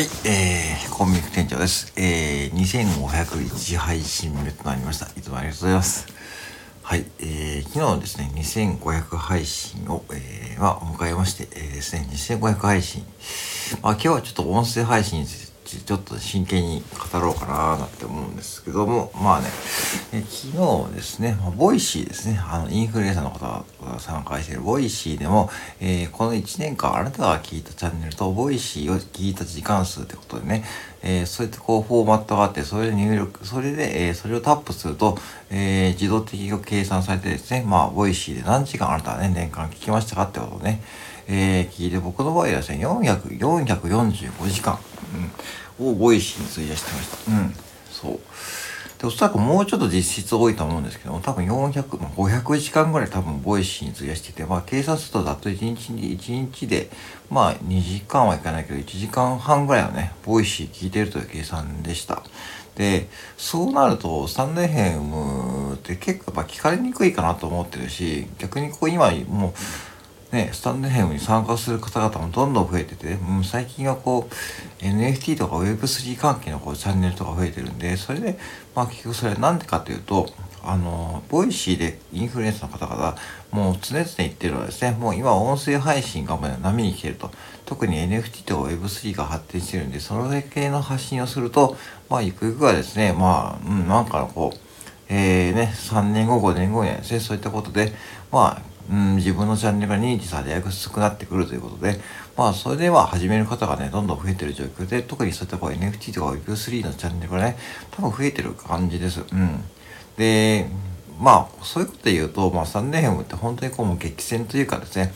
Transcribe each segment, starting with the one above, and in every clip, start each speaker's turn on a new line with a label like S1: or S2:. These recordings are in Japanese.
S1: はい、えー、コンビニ店長です。えー、2501配信目となりました。いつもありがとうございます。はい、えー、昨日ですね、2500配信を、えー、まあ、迎えまして、えー、ですね、2500配信。まあ、今日はちょっと音声配信について、ちょっと真剣に語ろうかななんて思うんですけども、まあね、え昨日ですね、まあ、 Voicy ですね、あの、インフルエンサーの方が参加している Voicy でも、えーこの1年間あなたが聞いたチャンネルと、 Voicy を聞いた時間数ってことでね、えーそうやってこうフォーマットがあって、それで入力、それで、えーそれをタップすると、えー自動的に計算されてですね、まあ、 Voicy で何時間あなたはね、年間聞きましたかってことをね、えー聞いて、僕の場合はですね、400、445時間、うん、を Voicy に費やしてました。うん、そう。で、おそらくもうちょっと実質多いと思うんですけども、多分400、まあ、500時間ぐらい多分 Voicy に費やしてて、まあ、計算するとざっと1日に、1日で、まあ、2時間はいかないけど、1時間半ぐらいはね、 Voicy 聞いてるという計算でした。で、そうなると、スタンド FM って結構やっぱ聞かれにくいかなと思ってるし、逆にこう今もう、ね、スタンド FM に参加する方々もどんどん増えてて、うん、最近はこう NFT とか Web3 関係のこうチャンネルとか増えてるんでそれでまあ結局それは何でかというとあの Voicy でインフルエンサーの方々もう常々言ってるのはですねもう今音声配信がもう波に来てると。特に NFT と Web3 が発展してるんでそれ系の発信をするとまあゆくゆくはですねまあ、うん、なんかこうえーね、3年後、5年後にはですね、そういったことで、まあ、うん、自分のチャンネルが認知されやすくなってくるということで、まあ、それでは始める方がね、どんどん増えてる状況で、特にそういったこう NFT とか Web3 のチャンネルがね、多分増えてる感じです。うん。で、まあ、そういうことで言うと、まあ、スタエフって本当にこう、もう激戦というかですね、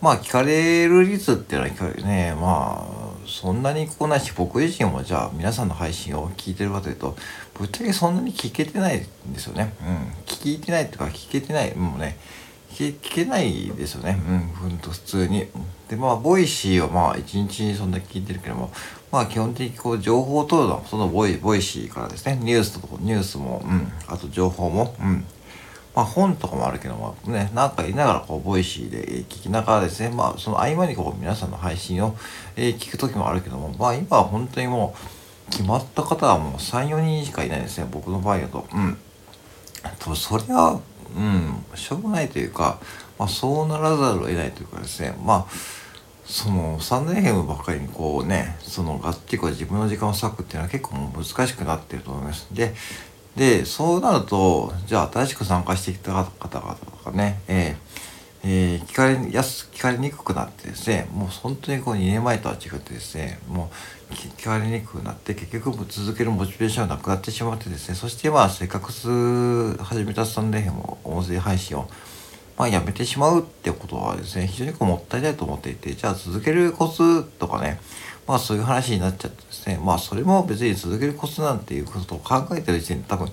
S1: まあ、聞かれる率っていうのは聞かれね、まあ、そんなにこうないし、僕自身もじゃあ皆さんの配信を聞いてるかというと、ぶっちゃけそんなに聞けてないんですよね。うん。聞いてないとか、聞けてない、もうね、聞け聞けないですよね。うん、ほんと普通に。で、まあ、 Voicy はまあ、一日そんな聞いてるけども、まあ、基本的にこう、情報を取るのは、そのボイ Voicy からですね、ニュースとか、ニュースも、うん、あと情報も、うん。まあ本とかもあるけどもね、なんか言いながらこう、 Voicy で聞きながらですね、まあその合間にこう、皆さんの配信を、えー聞く時もあるけども、まあ今は本当にもう、決まった方はもう3、4人しかいないですね、僕の場合だと。うん。とそれは、うん、しょうがないというか、まあそうならざるを得ないというかですね、まあ、その3年編ばっかりにこうねそのがっちりこう自分の時間を割くっていうのは結構もう難しくなってると思います。ででそうなるとじゃあ新しく参加してきた方々とかねえーえー聞かれやす聞かれにくくなってですねもう本当にこう2年前とは違ってですねもう聞かれにくくなって結局も続けるモチベーションがなくなってしまってですねそしてまあせっかく始めたスタンド FM を音声配信をまあ、やめてしまうってことはですね、非常にこうもったいないと思っていて、じゃあ続けるコツとかね、まあそういう話になっちゃってですね、まあそれも別に続けるコツなんていうことを考えてる時点で多分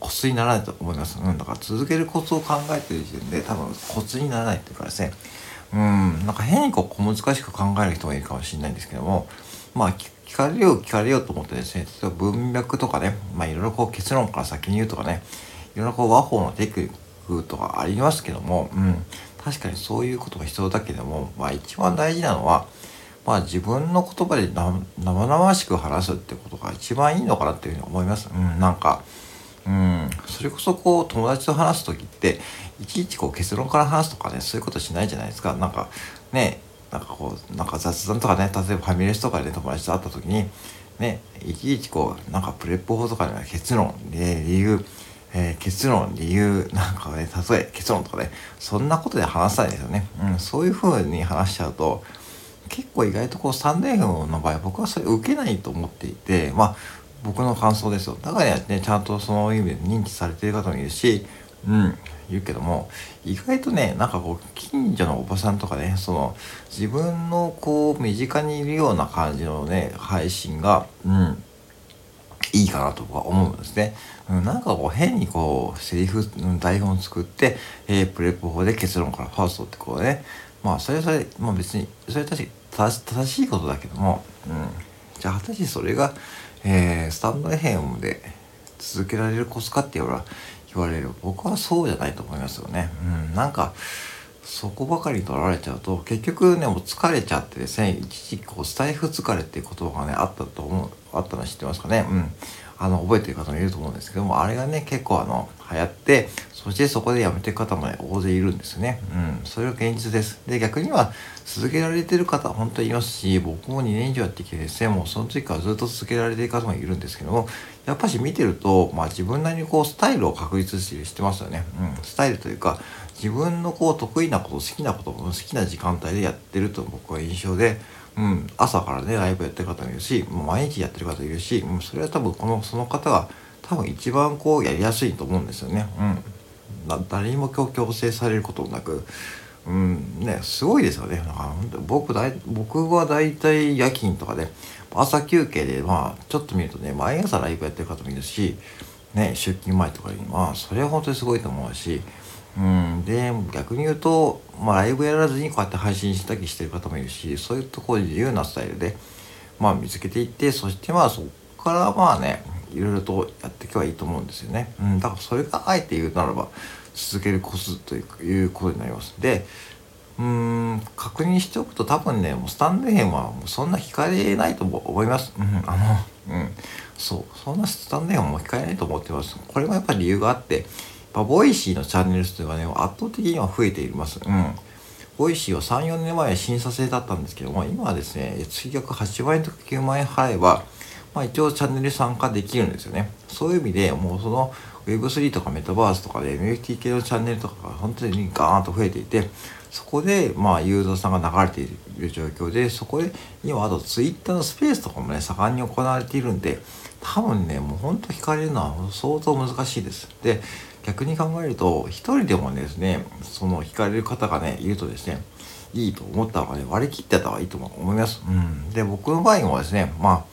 S1: コツにならないと思います。うん、だから続けるコツを考えてる時点で多分コツにならないっていうかですね、うん、なんか変にこう小難しく考える人もいるかもしれないんですけども、まあ聞かれよう聞かれようと思ってですね、例えば文脈とかね、まあいろいろこう結論から先に言うとかね、いろいろこう和法のテクニックとかありますけども、うん、確かにそういうことが必要だけども、まあ一番大事なのは、まあ自分の言葉で生々しく話すってことが一番いいのかなっていうふうに思います。うん、なんか、うん、それこそこう友達と話す時っていちいちこう結論から話すとかねそういうことしないじゃないですかなんかねなんかこうなんか雑談とかね例えばファミレスとかで、友達と会った時にねいちいちこうなんかプレップ法とかで、ね、結論で理由えー結論、理由、なんかね、例え、結論とかね、そんなことで話さないですよね。うん、そういう風に話しちゃうと、結構意外とこう3年分の場合僕はそれ受けないと思っていてまあ僕の感想ですよだからねちゃんとその意味で認知されてる方もいるしうん言うけども意外とねなんかこう近所のおばさんとかねその自分のこう身近にいるような感じのね配信がうんいいかなと僕は思うんですね。うん、なんかこう変にこうセリフ、台本作って、えープレップ法で結論からファーストってこうねまあそれはそれまあ別にそれ確か正しいことだけども、うん、じゃあ果たしてそれが、えースタンド FM で続けられるコツかって言われる僕はそうじゃないと思いますよね。うん、なんかそこばかり取られちゃうと結局ねもう疲れちゃってですね一時期こうスタイフ疲れっていう言葉がねあったと思うあったの知ってますかね？うんあの覚えてる方もいると思うんですけどもあれがね結構あの流行ってそしてそこで辞めている方もね大勢いるんですね。うん。それが現実です。で逆には続けられてる方本当にいますし僕も2年以上やってきてですねもうその時からずっと続けられてる方もいるんですけどもやっぱし見てるとまあ自分なりにこうスタイルを確立してますよね。うん。スタイルというか自分のこう得意なこと好きなこと好きな時間帯でやってると僕は印象でうん、朝からねライブやってる方もいるしもう毎日やってる方いるしもうそれは多分このその方が多分一番こうやりやすいと思うんですよね。うん、誰にも強制されることなく、うんね、すごいですよね。だから僕だい僕は大体夜勤とかで朝休憩でまあちょっと見るとね毎朝ライブやってる方もいるし、ね、出勤前とかにまあそれは本当にすごいと思うし。うん、で逆に言うと、まあ、ライブやらずにこうやって配信したりしてる方もいるしそういうところ自由なスタイルで、まあ、見つけていってそしてまあそこからまあねいろいろとやっていけばいいと思うんですよね、うん、だからそれがあえて言うならば続けるコツということになります。でうん確認しておくと多分ねもうスタンド FM はもうそんな聞かれないと思います、うん、あのうん。そう。そんなスタンド FM はもう聞かれないと思ってます。これもやっぱり理由があってま、 Voicy のチャンネル数がね、圧倒的には増えています。うん。 Voicy は3、4年前は審査制だったんですけども、今はですね、月額8万円とか9万円払えば、まあ一応チャンネル参加できるんですよね。そういう意味でもうその Web3 とかメタバースとかで NFT 系のチャンネルとかが本当にガーンと増えていて、そこでまあユーザーさんが流れている状況で、そこで今あと Twitter のスペースとかもね、盛んに行われているんで、多分ね、もう本当惹かれるのは相当難しいです。で、逆に考えると一人でもですねその惹かれる方がねいるとですねいいと思った方がね割り切ってた方がいいと思います。うん、で僕の場合もですねまあ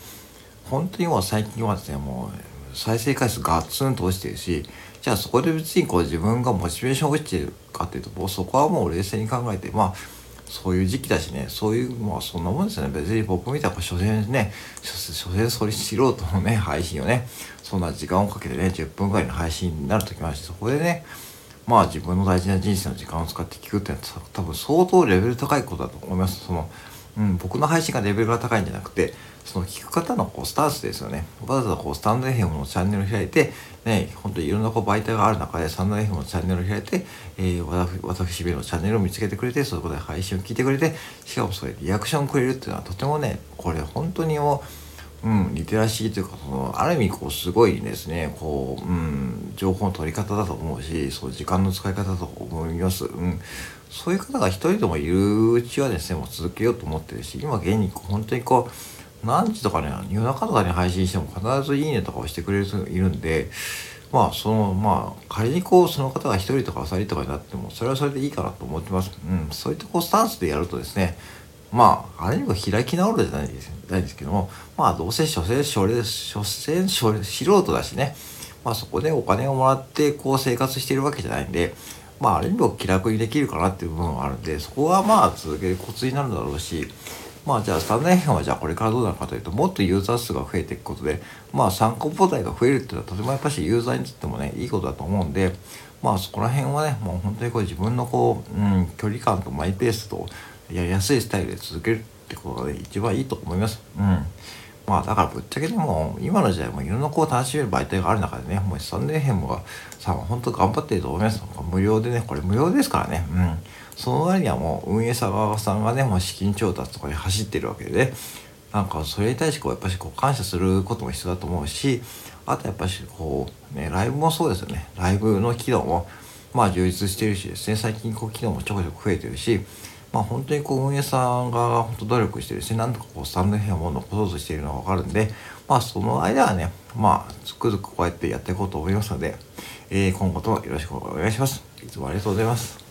S1: 本当にもう最近はですねもう再生回数ガッツンと落ちてるしじゃあそこで別にこう自分がモチベーション落ちてるかっていうともうそこはもう冷静に考えてまあそういう時期だしねそういうまあそんなもんですよね。別に僕みたいな所詮ね所詮それ素人のね 配信をねそんな時間をかけてね10分ぐらいの配信になる時もあってそこでねまあ自分の大事な人生の時間を使って聞くってのは多分相当レベル高いことだと思います。そのうん、僕の配信がレベルが高いんじゃなくてその聞く方のこうスタンスですよね。わざわざこうスタンド FM のチャンネルを開いてね本当にいろんなこう媒体がある中でスタンド FM のチャンネルを開いて、えー、私べのチャンネルを見つけてくれてそこで配信を聞いてくれてしかもそれリアクションくれるっていうのはとてもねこれ本当にもううん、リテラシーというかそのある意味こうすごいですねこう、うん、情報の取り方だと思うしそう時間の使い方だと思います。うんそういう方が一人でもいるうちはですねもう続けようと思ってるし今現にこう本当にこう何時とかね夜中とかに配信しても必ず「いいね」とかをしてくれる人がいるんでまあそのまあ仮にこうその方が1人とか2人とかになってもそれはそれでいいかなと思ってます。うん、そういったこうスタンスでやるとですねまああれにも開き直るじゃないですないですけどもまあどうせ所詮所詮所詮素人だしね。まあそこでお金をもらってこう生活しているわけじゃないんでまあある意味気楽にできるかなっていう部分はあるんでそこはまあ続けるコツになるだろうしまあじゃあスタンド FM はじゃあこれからどうなるかというともっとユーザー数が増えていくことでまあ参考母体が増えるっていうのはとてもやっぱしユーザーにとってもねいいことだと思うんでまあそこら辺はねもう本当にこう自分のこう、うん、距離感とマイペースとやりやすいスタイルで続けるってことがね一番いいと思います。うん。まあだからぶっちゃけでも今の時代もいろんなこう楽しめる媒体がある中でねもうスタンド FM がさんは本当頑張ってると思います。無料でねこれ無料ですからね。うん。その割にはもう運営者側さんがねもう資金調達とかに走ってるわけで、ね、なんかそれに対してこうやっぱしこう感謝することも必要だと思うしあとやっぱしこうねライブもそうですよね。ライブの機能もまあ充実してるしですね。最近こう機能もちょこちょこ増えてるしまあ、本当にこう運営さんが本当努力してるしなんとかこうスタンド FM を残そうとしているのがわかるんで、まあ、その間はね、まあ、つくづくこうやってやっていこうと思いますので、えー、今後ともよろしくお願いします。いつもありがとうございます。